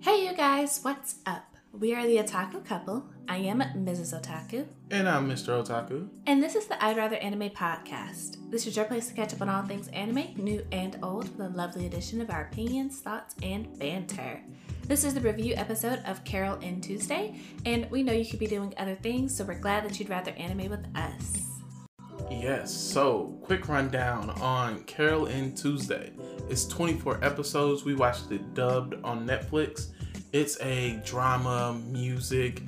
Hey, you guys, what's up? We are the Otaku couple. I am Mrs. Otaku, And I'm Mr. Otaku. and this is the I'd Rather Anime podcast. This is your place to catch up on all things anime, new and old, with a lovely addition of our opinions, thoughts, and banter. This is the review episode of Carol and Tuesday, and we know you could be doing other things, so we're glad that you'd rather anime with us. Yes, so quick rundown on Carol and Tuesday. It's 24 episodes. We watched it dubbed on Netflix. It's a drama, music,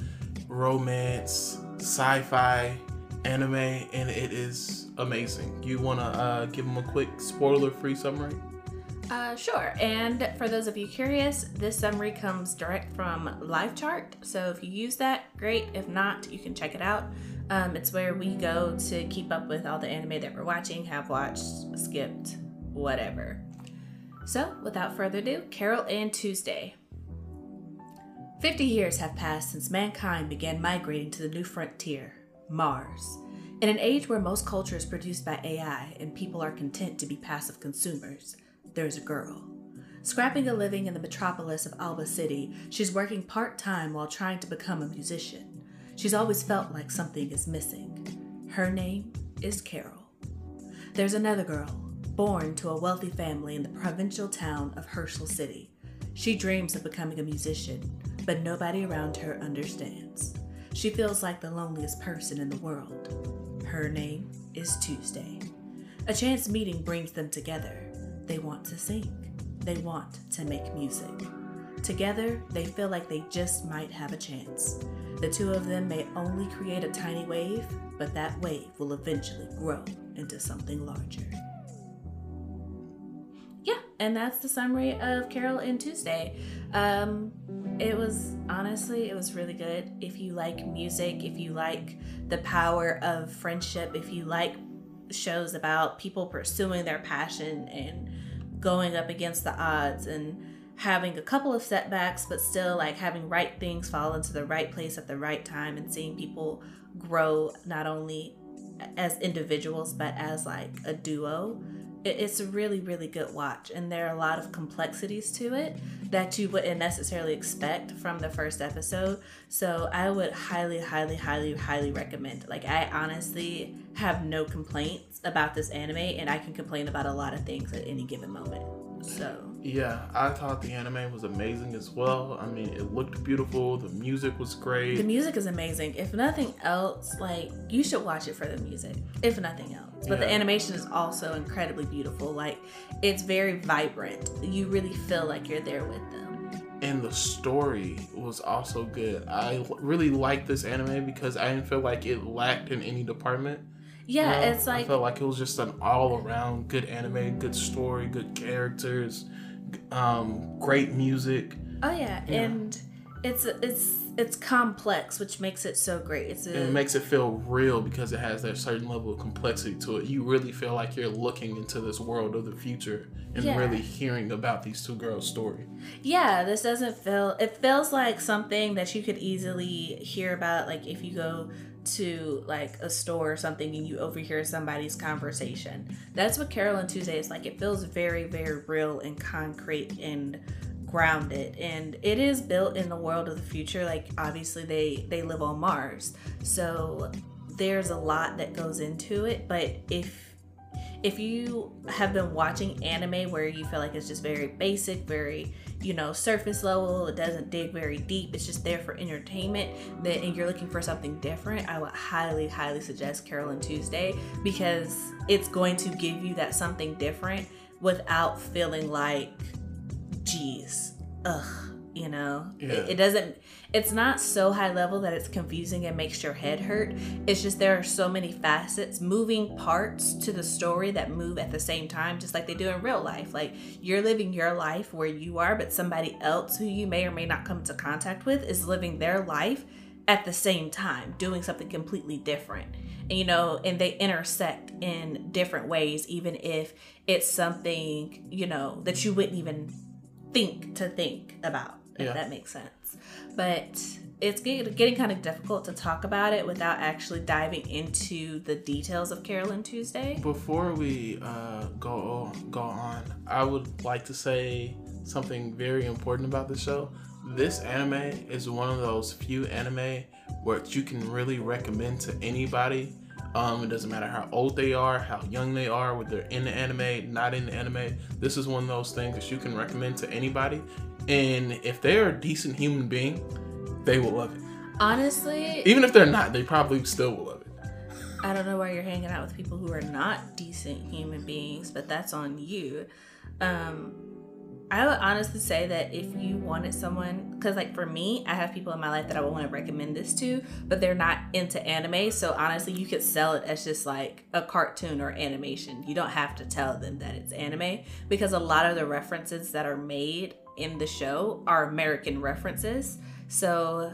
romance, sci fi anime, and it is amazing. You want to uh, give them a quick spoiler free summary? Uh, sure. And for those of you curious, this summary comes direct from LiveChart. So if you use that, great. If not, you can check it out. Um, it's where we go to keep up with all the anime that we're watching, have watched, skipped, whatever. So without further ado, Carol and Tuesday. 50 years have passed since mankind began migrating to the new frontier, Mars. In an age where most culture is produced by AI and people are content to be passive consumers, there's a girl. Scrapping a living in the metropolis of Alba City, she's working part time while trying to become a musician. She's always felt like something is missing. Her name is Carol. There's another girl, born to a wealthy family in the provincial town of Herschel City. She dreams of becoming a musician, but nobody around her understands. She feels like the loneliest person in the world. Her name is Tuesday. A chance meeting brings them together. They want to sing. They want to make music. Together, they feel like they just might have a chance. The two of them may only create a tiny wave, but that wave will eventually grow into something larger. Yeah, and that's the summary of Carol and Tuesday. Um, it was honestly, it was really good. If you like music, if you like the power of friendship, if you like shows about people pursuing their passion and going up against the odds and having a couple of setbacks, but still like having right things fall into the right place at the right time and seeing people grow not only as individuals but as like a duo. It's a really, really good watch, and there are a lot of complexities to it that you wouldn't necessarily expect from the first episode. So I would highly, highly, highly, highly recommend. Like I honestly have no complaints about this anime, and I can complain about a lot of things at any given moment. So Yeah, I thought the anime was amazing as well. I mean, it looked beautiful, the music was great. the music is amazing. If nothing else, like you should watch it for the music. If nothing else, but the animation is also incredibly beautiful. Like it's very vibrant. You really feel like you're there with them. and the story was also good. I really liked this anime because I didn't feel like it lacked in any department. Yeah, You know, it's like I felt like it was just an all around good anime, good story, good characters, um, great music. oh yeah, Yeah. and it's it's it's complex, which makes it so great. It's a it makes it feel real because it has that certain level of complexity to it. You really feel like you're looking into this world of the future and Yeah. really hearing about these two girls' story. Yeah, this doesn't feel. It feels like something that you could easily hear about, like if you go to like a store or something and you overhear somebody's conversation. That's what Carol and Tuesday is like. It feels very, very real and concrete and grounded and it is built in the world of the future like obviously they they live on mars so there's a lot that goes into it but if if you have been watching anime where you feel like it's just very basic, very, you know, surface level, it doesn't dig very deep, it's just there for entertainment, then and you're looking for something different, I would highly, highly suggest Carol and Tuesday because it's going to give you that something different without feeling like, geez, ugh, you know? Yeah. It, it doesn't it's not so high level that it's confusing and makes your head hurt. It's just there are so many facets, moving parts to the story that move at the same time, just like they do in real life. Like you're living your life where you are, but somebody else who you may or may not come into contact with is living their life at the same time, doing something completely different. And you know, and they intersect in different ways, even if it's something, you know, that you wouldn't even think to think about, if Yeah. that makes sense. But it's get- getting kind of difficult to talk about it without actually diving into the details of Carol and Tuesday. Before we uh, go go on, I would like to say something very important about the show. This anime is one of those few anime where you can really recommend to anybody. Um, it doesn't matter how old they are, how young they are, whether they're in the anime, not in the anime. This is one of those things that you can recommend to anybody. And if they're a decent human being, they will love it. Honestly, Even if they're not, they probably still will love it. I don't know why you're hanging out with people who are not decent human beings, but that's on you. Um, I would honestly say that if you wanted someone, because like for me, I have people in my life that I would want to recommend this to, but they're not into anime. So honestly, you could sell it as just like a cartoon or animation. You don't have to tell them that it's anime because a lot of the references that are made in the show are American references. So,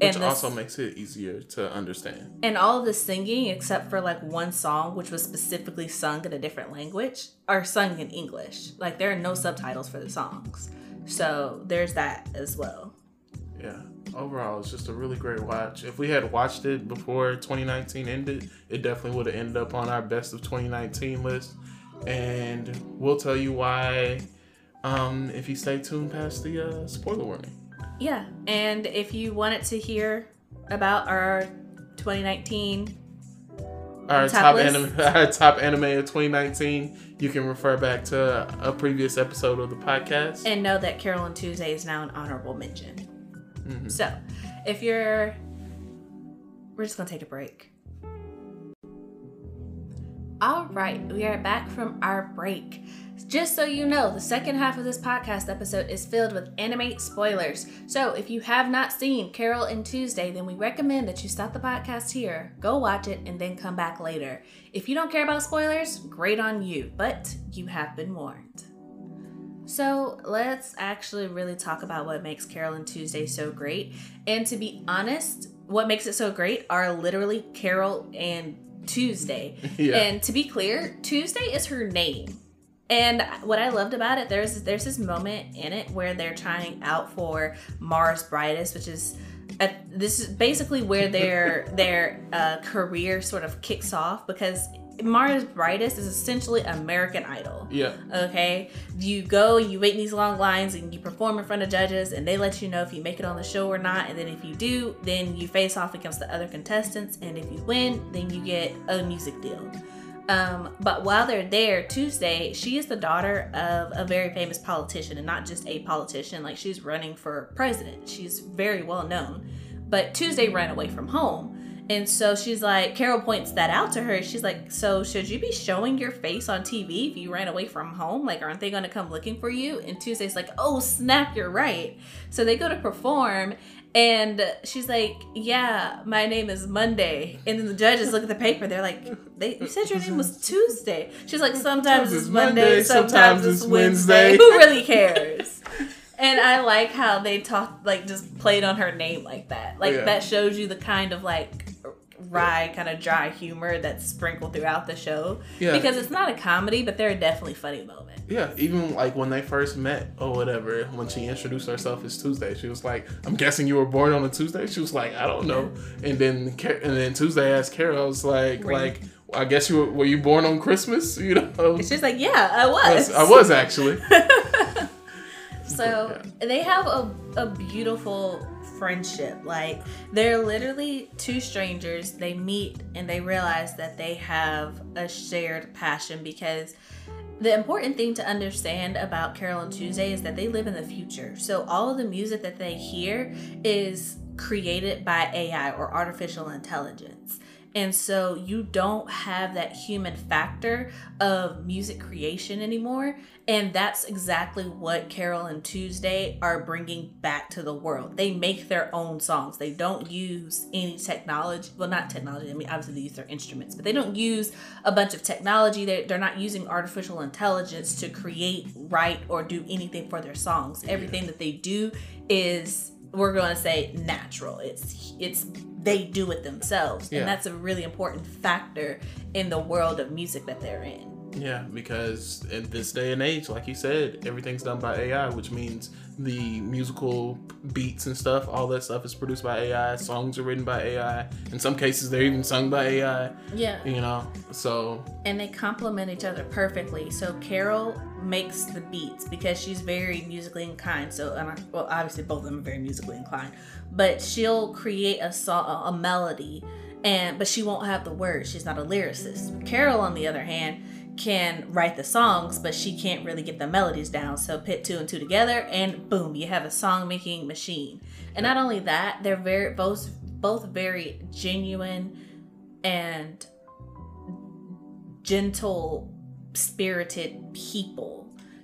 Which this- also makes it easier to understand. and all of the singing, except for like one song, which was specifically sung in a different language, are sung in English. Like there are no subtitles for the songs. So there's that as well. Yeah. Overall, it's just a really great watch. If we had watched it before 2019 ended, it definitely would have ended up on our best of 2019 list. And we'll tell you why um, if you stay tuned past the uh, spoiler warning. Yeah. And if you wanted to hear about our 2019, Our Top top, anime, our top anime of 2019, you can refer back to a previous episode of the podcast. and know that Carol and Tuesday is now an honorable mention. Mhm. So if you're, we're just gonna take a break. All right, we are back from our break. Just so you know, the second half of this podcast episode is filled with anime spoilers. So if you have not seen Carol and Tuesday, then we recommend that you stop the podcast here, go watch it, and then come back later. If you don't care about spoilers, great on you, but you have been warned. So let's actually really talk about what makes Carol and Tuesday so great. And to be honest, what makes it so great are literally Carol and Tuesday. Yeah. And to be clear, Tuesday is her name. And what I loved about it, there's there's this moment in it where they're trying out for Mars Brightest, which is a, this is basically where their their uh, career sort of kicks off because Mars Brightest is essentially American Idol. yeah. Okay, you go, you wait in these long lines, and you perform in front of judges, and they let you know if you make it on the show or not. And then if you do, then you face off against the other contestants, and if you win, then you get a music deal. Um, but while they're there, Tuesday, she is the daughter of a very famous politician, and not just a politician. Like she's running for president. She's very well known. But Tuesday ran away from home. And so she's like, Carol points that out to her. She's like, So should you be showing your face on TV if you ran away from home? Like, aren't they going to come looking for you? And Tuesday's like, Oh, snap, you're right. So they go to perform. And she's like, Yeah, my name is Monday. And then the judges look at the paper. They're like, They you said your name was Tuesday. She's like, Sometimes it's Monday, sometimes it's Wednesday. Who really cares? And I like how they talked, like, just played on her name like that. Like, Yeah. that shows you the kind of, like, wry, kind of dry humor that's sprinkled throughout the show. Yeah. Because it's not a comedy, but there are definitely funny moments. Yeah, even like when they first met or whatever, when she introduced herself as Tuesday, she was like, "I'm guessing you were born on a Tuesday." She was like, "I don't know." And then and then Tuesday asked Carol, I was like, Right. "Like, I guess you were, were you born on Christmas?" You know, She's like, Yeah, I was. I was actually. So they have a, a beautiful friendship. Like they're literally two strangers. They meet and they realize that they have a shared passion because the important thing to understand about Carol and Tuesday is that they live in the future. So all of the music that they hear is created by AI or artificial intelligence. And so you don't have that human factor of music creation anymore. And that's exactly what Carol and Tuesday are bringing back to the world. They make their own songs. They don't use any technology. Well, not technology. I mean, obviously they use their instruments, but they don't use a bunch of technology. They're, they're not using artificial intelligence to create, write, or do anything for their songs. Everything that they do is, we're going to say, natural. It's, it's, they do it themselves. Yeah. And that's a really important factor in the world of music that they're in. Yeah, because in this day and age, like you said, everything's done by AI, which means the musical beats and stuff, all that stuff is produced by AI. Songs are written by AI. In some cases, they're even sung by AI. Yeah. You know, so and they complement each other perfectly. So Carol makes the beats because she's very musically inclined. So, and I, well, obviously both of them are very musically inclined, but she'll create a song, a melody, and but she won't have the words. She's not a lyricist. Carol, on the other hand, can write the songs, but she can't really get the melodies down. So put two and two together, and boom, you have a song making machine. And not only that, they're very both both very genuine and gentle spirited people.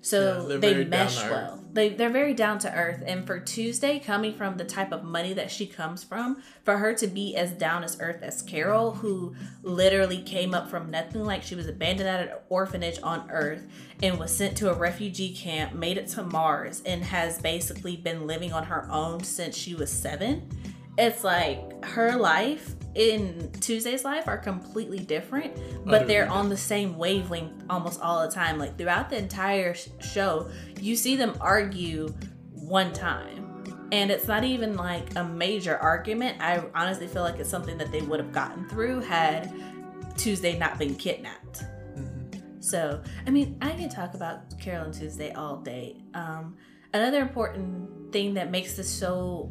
So Yeah, they mesh down to earth. well. They they're very down to earth. And for Tuesday, coming from the type of money that she comes from, for her to be as down as earth as Carol, who literally came up from nothing, like she was abandoned at an orphanage on Earth and was sent to a refugee camp, made it to Mars, and has basically been living on her own since she was seven. It's like her life in Tuesday's life are completely different, but they're on the same wavelength almost all the time. Like throughout the entire sh- show, you see them argue one time. And it's not even like a major argument. I honestly feel like it's something that they would have gotten through had Tuesday not been kidnapped. So, I mean, I can talk about Carol and Tuesday all day. Um, another important thing that makes this show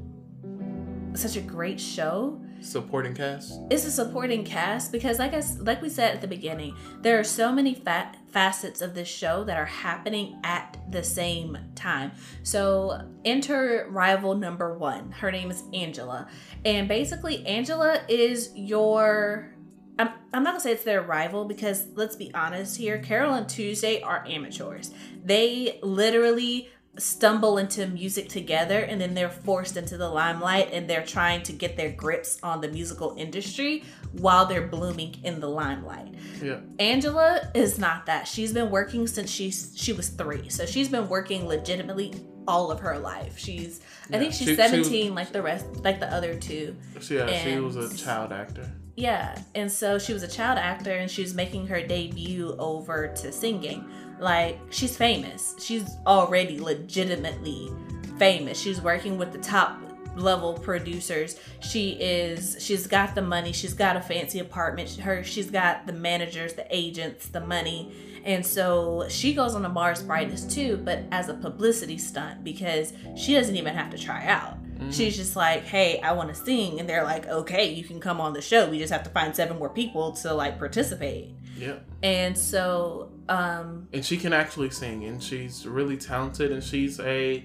such a great show. Supporting cast. It's a supporting cast because like I, like we said at the beginning there are so many fa- facets of this show that are happening at the same time. So enter rival number one. Her name is angela. And basically angela is your I'm, I'm not gonna say it's their rival because let's be honest here carol and tuesday are amateurs. They literally stumble into music together and then they're forced into the limelight and they're trying to get their grips on the musical industry while they're blooming in the limelight. Yeah. Angela is not that. She's been working since she's she was 3. So she's been working legitimately all of her life. She's I think she's she- she was- 17 like the rest like the other two. So, yeah, she was a child actor. Yeah, and so she was a child actor and she was making her debut over to singing. Like, she's famous. She's already legitimately famous. She's working with the top level producers. She is she's got the money, she's got a fancy apartment. Her she's got the managers, the agents, the money. And so she goes on the Mars Brightest too, but as a publicity stunt because she doesn't even have to try out. She's just like, hey, I want to sing. And they're like, okay, you can come on the show. We just have to find seven more people to like participate. Yeah. And so, um, and she can actually sing and she's really talented and she's a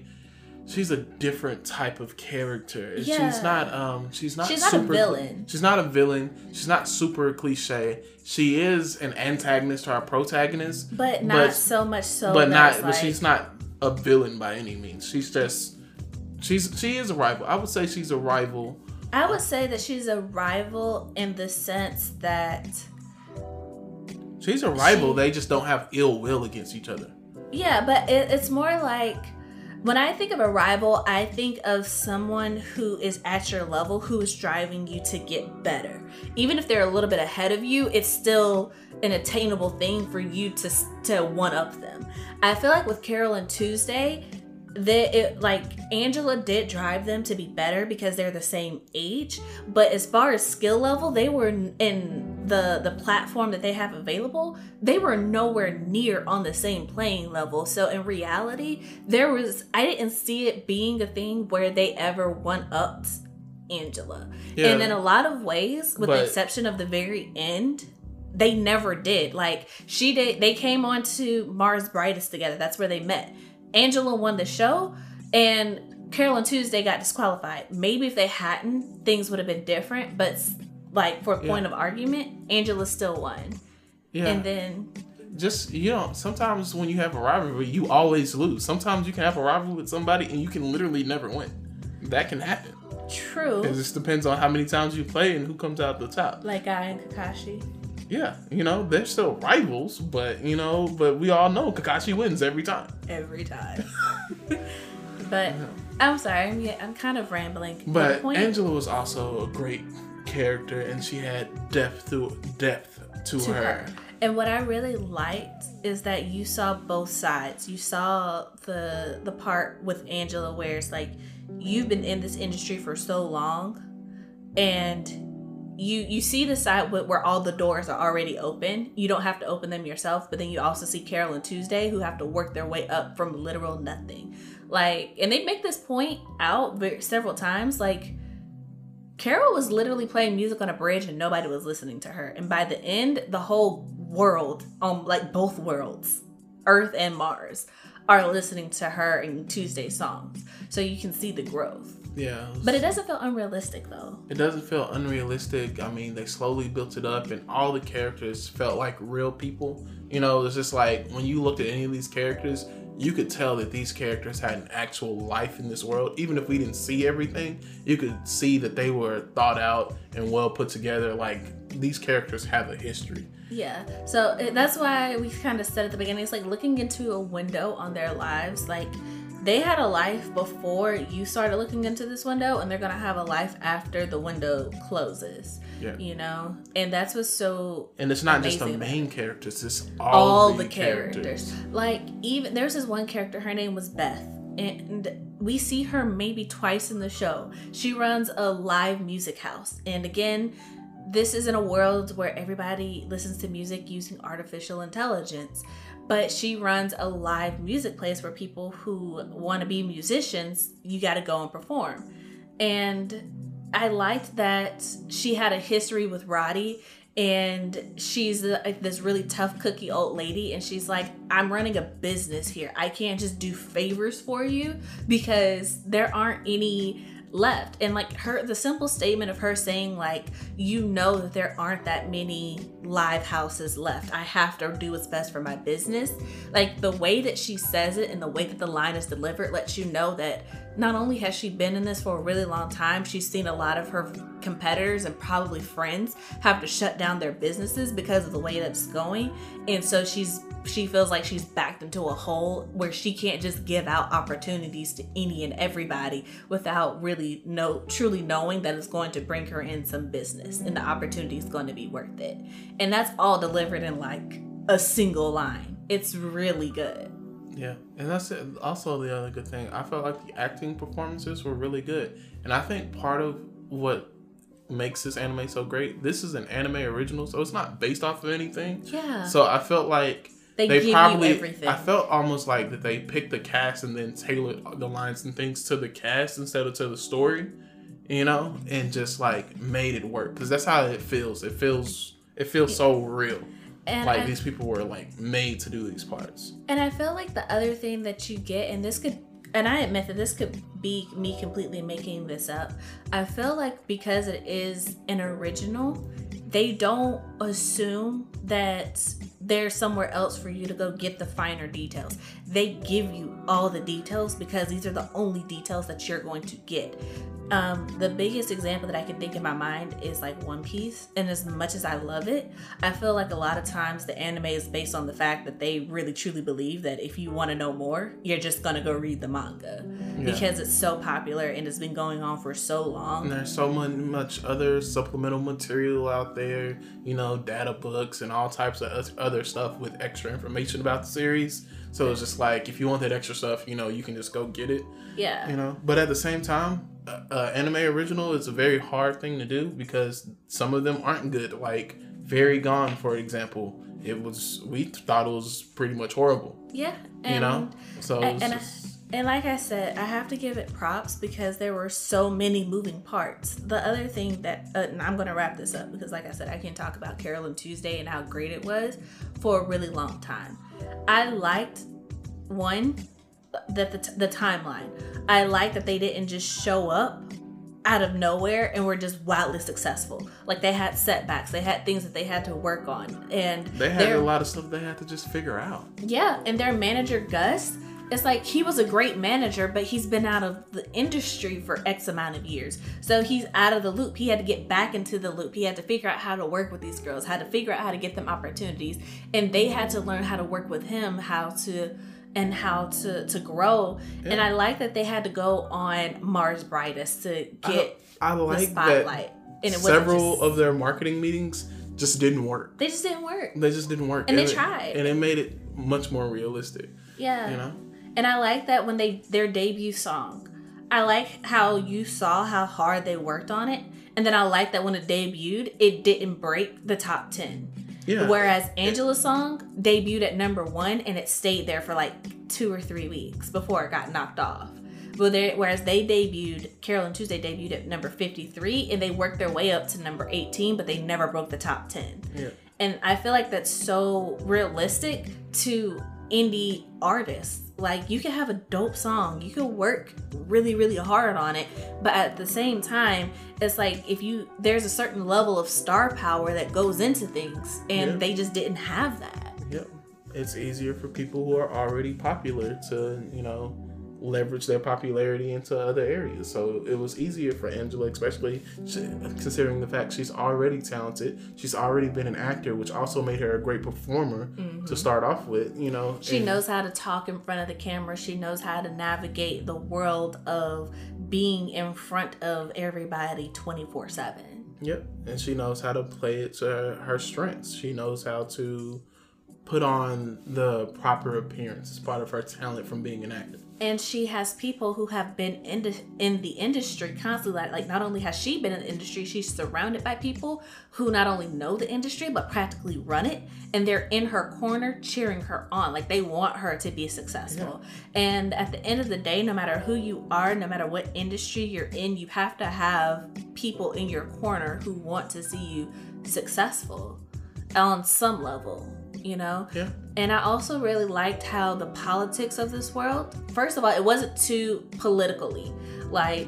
she's a different type of character Yeah. she's not um she's not She's not a super villain. she's not a villain she's not super cliche she is an antagonist or a protagonist but not But- so much so. but not that's but she's not a villain by any means she's just she's she is a rival i would say she's a rival I would say that she's a rival in the sense that, she's a rival She- they just don't have ill will against each other yeah, but it, it's more like when I think of a rival, I think of someone who is at your level, who is driving you to get better. Even if they're a little bit ahead of you, it's still an attainable thing for you to to one up them. I feel like with Carol and Tuesday, that it like Angela did drive them to be better because they're the same age, but as far as skill level, they were in- the the platform that they have available, they were nowhere near on the same playing level. So in reality, there was I didn't see it being a thing where they ever one upped Angela. Yeah. And in a lot of ways, with But- the exception of the very end, they never did. Like she did they came on to Mars Brightest together. That's where they met. Angela won the show and Carol and Tuesday got disqualified. Maybe if they hadn't, things would have been different. But like for a point Yeah. of argument, Angela still won. yeah And then just you know sometimes when you have a rivalry you always lose sometimes you can have a rivalry with somebody and you can literally never win that can happen true, it just depends on how many times you play and who comes out the top like I and Kakashi. Yeah you know they're still rivals but you know but we all know kakashi wins every time every time. but I'm sorry, I'm, I'm kind of rambling. but angela was also a great character and she had depth to depth to, to her, her. And what I really liked is that you saw both sides. You saw the the part with Angela where it's like you've been in this industry for so long and you you see the side where all the doors are already open. You don't have to open them yourself, but then you also see Carol and Tuesday who have to work their way up from literal nothing. Like, and they make this point out several times. Like, Carol was literally playing music on a bridge and nobody was listening to her. And by the end, the whole world, um, like both worlds, Earth and Mars, are listening to her and Tuesday songs. So you can see the growth. Yeah. But it doesn't feel unrealistic though. It doesn't feel unrealistic. I mean, they slowly built it up and all the characters felt like real people. You know, it's just like when you looked at any of these characters, you could tell that these characters had an actual life in this world. Even if we didn't see everything, you could see that they were thought out and well put together. Like these characters have a history. Yeah. So that's why we kind of said at the beginning, it's like looking into a window on their lives. Like they had a life before you started looking into this window and they're going to have a life after the window closes yeah. you know and that's what's so and it's not just the main characters it's all, all the, the characters. characters like even there's this one character her name was beth and we see her maybe twice in the show she runs a live music house and again this is in a world where everybody listens to music using artificial intelligence but she runs a live music place where people who want to be musicians, you got to go and perform. And I liked that she had a history with Roddy and she's this really tough cookie old lady and she's like i'm running a business here i can't just do favors for you because there aren't any left. And like her the simple statement of her saying like you know that there aren't that many live houses left. I have to do what's best for my business. Like the way that she says it and the way that the line is delivered lets you know that not only has she been in this for a really long time, she's seen a lot of her competitors and probably friends have to shut down their businesses because of the way that's going. And so she's she feels like she's backed into a hole where she can't just give out opportunities to any and everybody without really know truly knowing that it's going to bring her in some business and the opportunity is going to be worth it. And that's all delivered in like a single line. It's really good. Yeah, and that's it. also the other good thing. I felt like the acting performances were really good, and I think part of what makes this anime so great. This is an anime original, so it's not based off of anything. Yeah. So I felt like they, they probably. I felt almost like that they picked the cast and then tailored the lines and things to the cast instead of to the story, you know, and just like made it work because that's how it feels. It feels it feels so real. And like I, these people were like made to do these parts. And I feel like the other thing that you get, and this could, and I admit that this could be me completely making this up. I feel like because it is an original, they don't assume that there's somewhere else for you to go get the finer details. They give you all the details because these are the only details that you're going to get. Um, the biggest example that I can think in my mind is like One Piece. And as much as I love it, I feel like a lot of times the anime is based on the fact that they really truly believe that if you want to know more, you're just going to go read the manga yeah. because it's so popular and it's been going on for so long. And there's so much other supplemental material out there, you know, data books and all types of other stuff with extra information about the series. So it's just like if you want that extra stuff, you know, you can just go get it. Yeah. You know, but at the same time, uh, anime original is a very hard thing to do because some of them aren't good. Like Fairy Gone, for example, it was we thought it was pretty much horrible. Yeah, you know. So and, and, like I said, I have to give it props because there were so many moving parts. The other thing that uh, and I'm gonna wrap this up because, like I said, I can talk about Carol and Tuesday and how great it was for a really long time. I liked one that the, the timeline. I like that they didn't just show up out of nowhere and were just wildly successful. Like they had setbacks, they had things that they had to work on, and they had a lot of stuff they had to just figure out. Yeah, and their manager Gus, it's like he was a great manager, but he's been out of the industry for X amount of years, so he's out of the loop. He had to get back into the loop. He had to figure out how to work with these girls, how to figure out how to get them opportunities, and they had to learn how to work with him, how to and how to to grow. Yeah. And I like that they had to go on Mars Brightest to get I, I like the spotlight. That and it several just... of their marketing meetings just didn't work. They just didn't work. They just didn't work. And they it- tried. and it made it much more realistic. Yeah. You know. And I like that when they their debut song. I like how you saw how hard they worked on it. And then I like that when it debuted, it didn't break the top 10. Yeah. Whereas Angela's song debuted at number one and it stayed there for like two or three weeks before it got knocked off. But they, whereas they debuted, Carol and Tuesday debuted at number 53 and they worked their way up to number 18, but they never broke the top 10. Yeah. And I feel like that's so realistic to indie artists. Like you can have a dope song, you can work really, really hard on it, but at the same time, it's like if you there's a certain level of star power that goes into things, and Yeah. they just didn't have that. Yep. It's easier for people who are already popular to, you know, leverage their popularity into other areas. So it was easier for Angela, especially considering the fact she's already talented. She's already been an actor, which also made her a great performer to start off with, you know. Mm-hmm. She and- knows how to talk in front of the camera. She knows how to navigate the world of being in front of everybody 24 7. Yep. And she knows how to play it to her, her strengths. She knows how to put on the proper appearance as part of her talent from being an actor. And she has people who have been in the, in the industry constantly like, like not only has she been in the industry she's surrounded by people who not only know the industry but practically run it. And they're in her corner cheering her on like they want her to be successful. And at the end of the day no matter who you are no matter what industry you're in you have to have people in your corner who want to see you successful on some level you know Yeah. and I also really liked how the politics of this world, first of all, it wasn't too politically. Like,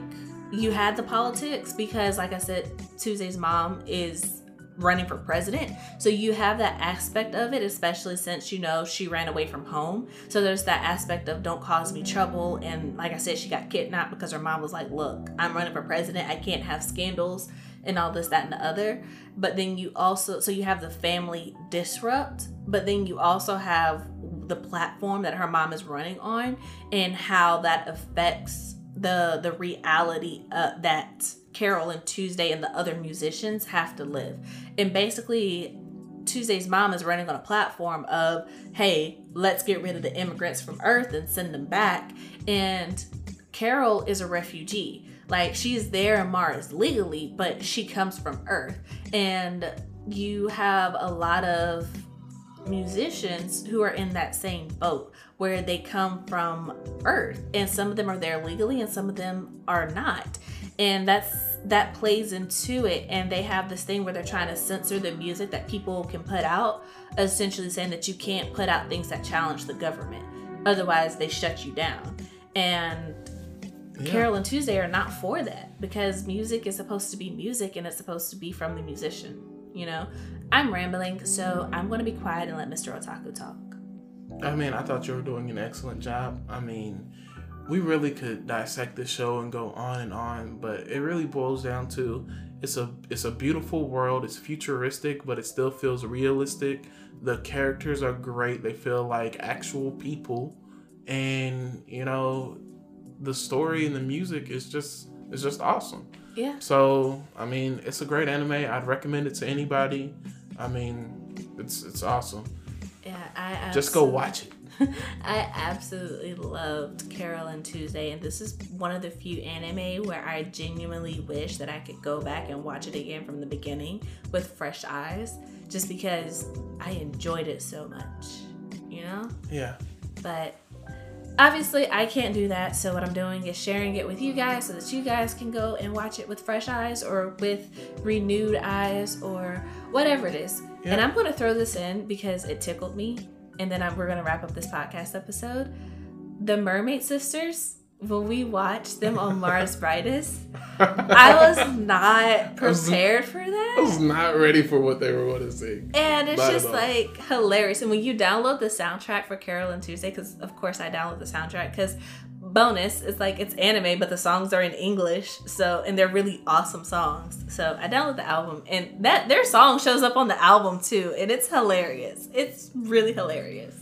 you had the politics because, like I said, Tuesday's mom is running for president. So you have that aspect of it, especially since, you know, she ran away from home. So there's that aspect of don't cause me trouble. And like I said, she got kidnapped because her mom was like, look, I'm running for president. I can't have scandals and all this, that, and the other. But then you also, so you have the family disrupt, but then you also have the platform that her mom is running on and how that affects the the reality uh, that Carol and Tuesday and the other musicians have to live. And basically, Tuesday's mom is running on a platform of, hey, let's get rid of the immigrants from Earth and send them back. And Carol is a refugee. Like she's there in Mars legally, but she comes from Earth. And you have a lot of musicians who are in that same boat where they come from Earth. And some of them are there legally and some of them are not. And that's that plays into it and they have this thing where they're trying to censor the music that people can put out essentially saying that you can't put out things that challenge the government otherwise they shut you down and Yeah. Carol and Tuesday are not for that because music is supposed to be music and it's supposed to be from the musician. You know, I'm rambling, so I'm going to be quiet and let Mr. Otaku talk. I mean, I thought you were doing an excellent job. I mean, we really could dissect the show and go on and on, but it really boils down to it's a it's a beautiful world. It's futuristic, but it still feels realistic. The characters are great. They feel like actual people, and you know, the story and the music is just is just awesome. Yeah. So, I mean, it's a great anime. I'd recommend it to anybody. I mean, it's it's awesome. Yeah, I Just go watch it. I absolutely loved Carol and Tuesday, and this is one of the few anime where I genuinely wish that I could go back and watch it again from the beginning with fresh eyes, just because I enjoyed it so much, you know? Yeah. But obviously, I can't do that, so what I'm doing is sharing it with you guys so that you guys can go and watch it with fresh eyes or with renewed eyes or whatever it is. And I'm going to throw this in because it tickled me, and then I'm, we're going to wrap up this podcast episode. The Mermaid Sisters, when we watched them on Mars Brightest, I was not prepared for that. I was not ready for what they were going to sing. And it's Not just like hilarious. And when you download the soundtrack for Carol and Tuesday, because of course I download the soundtrack, because bonus, it's like it's anime, but the songs are in English. So and they're really awesome songs. So I download the album, and that their song shows up on the album too, and it's hilarious. It's really hilarious.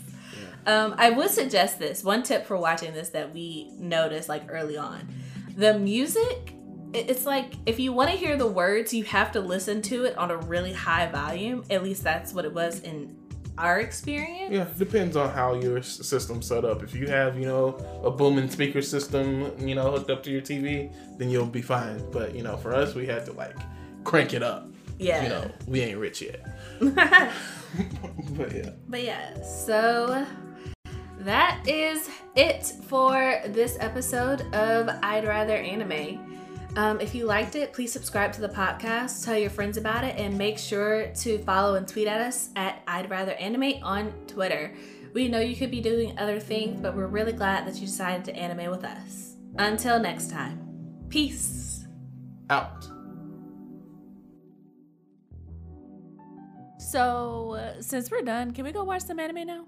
Um, I would suggest this one tip for watching this that we noticed like early on. The music it's like if you want to hear the words, you have to listen to it on a really high volume. At least that's what it was in our experience. Yeah, depends on how your system's set up. If you have, you know, a booming speaker system, you know, hooked up to your TV, then you'll be fine. But you know, for us, we had to like crank it up. Yeah. You know, we ain't rich yet. but yeah. But yeah, so that is it for this episode of I'd Rather Anime. Um, if you liked it, please subscribe to the podcast, tell your friends about it, and make sure to follow and tweet at us at I'd Rather Anime on Twitter. We know you could be doing other things, but we're really glad that you decided to anime with us. Until next time, peace. Out. So, uh, since we're done, can we go watch some anime now?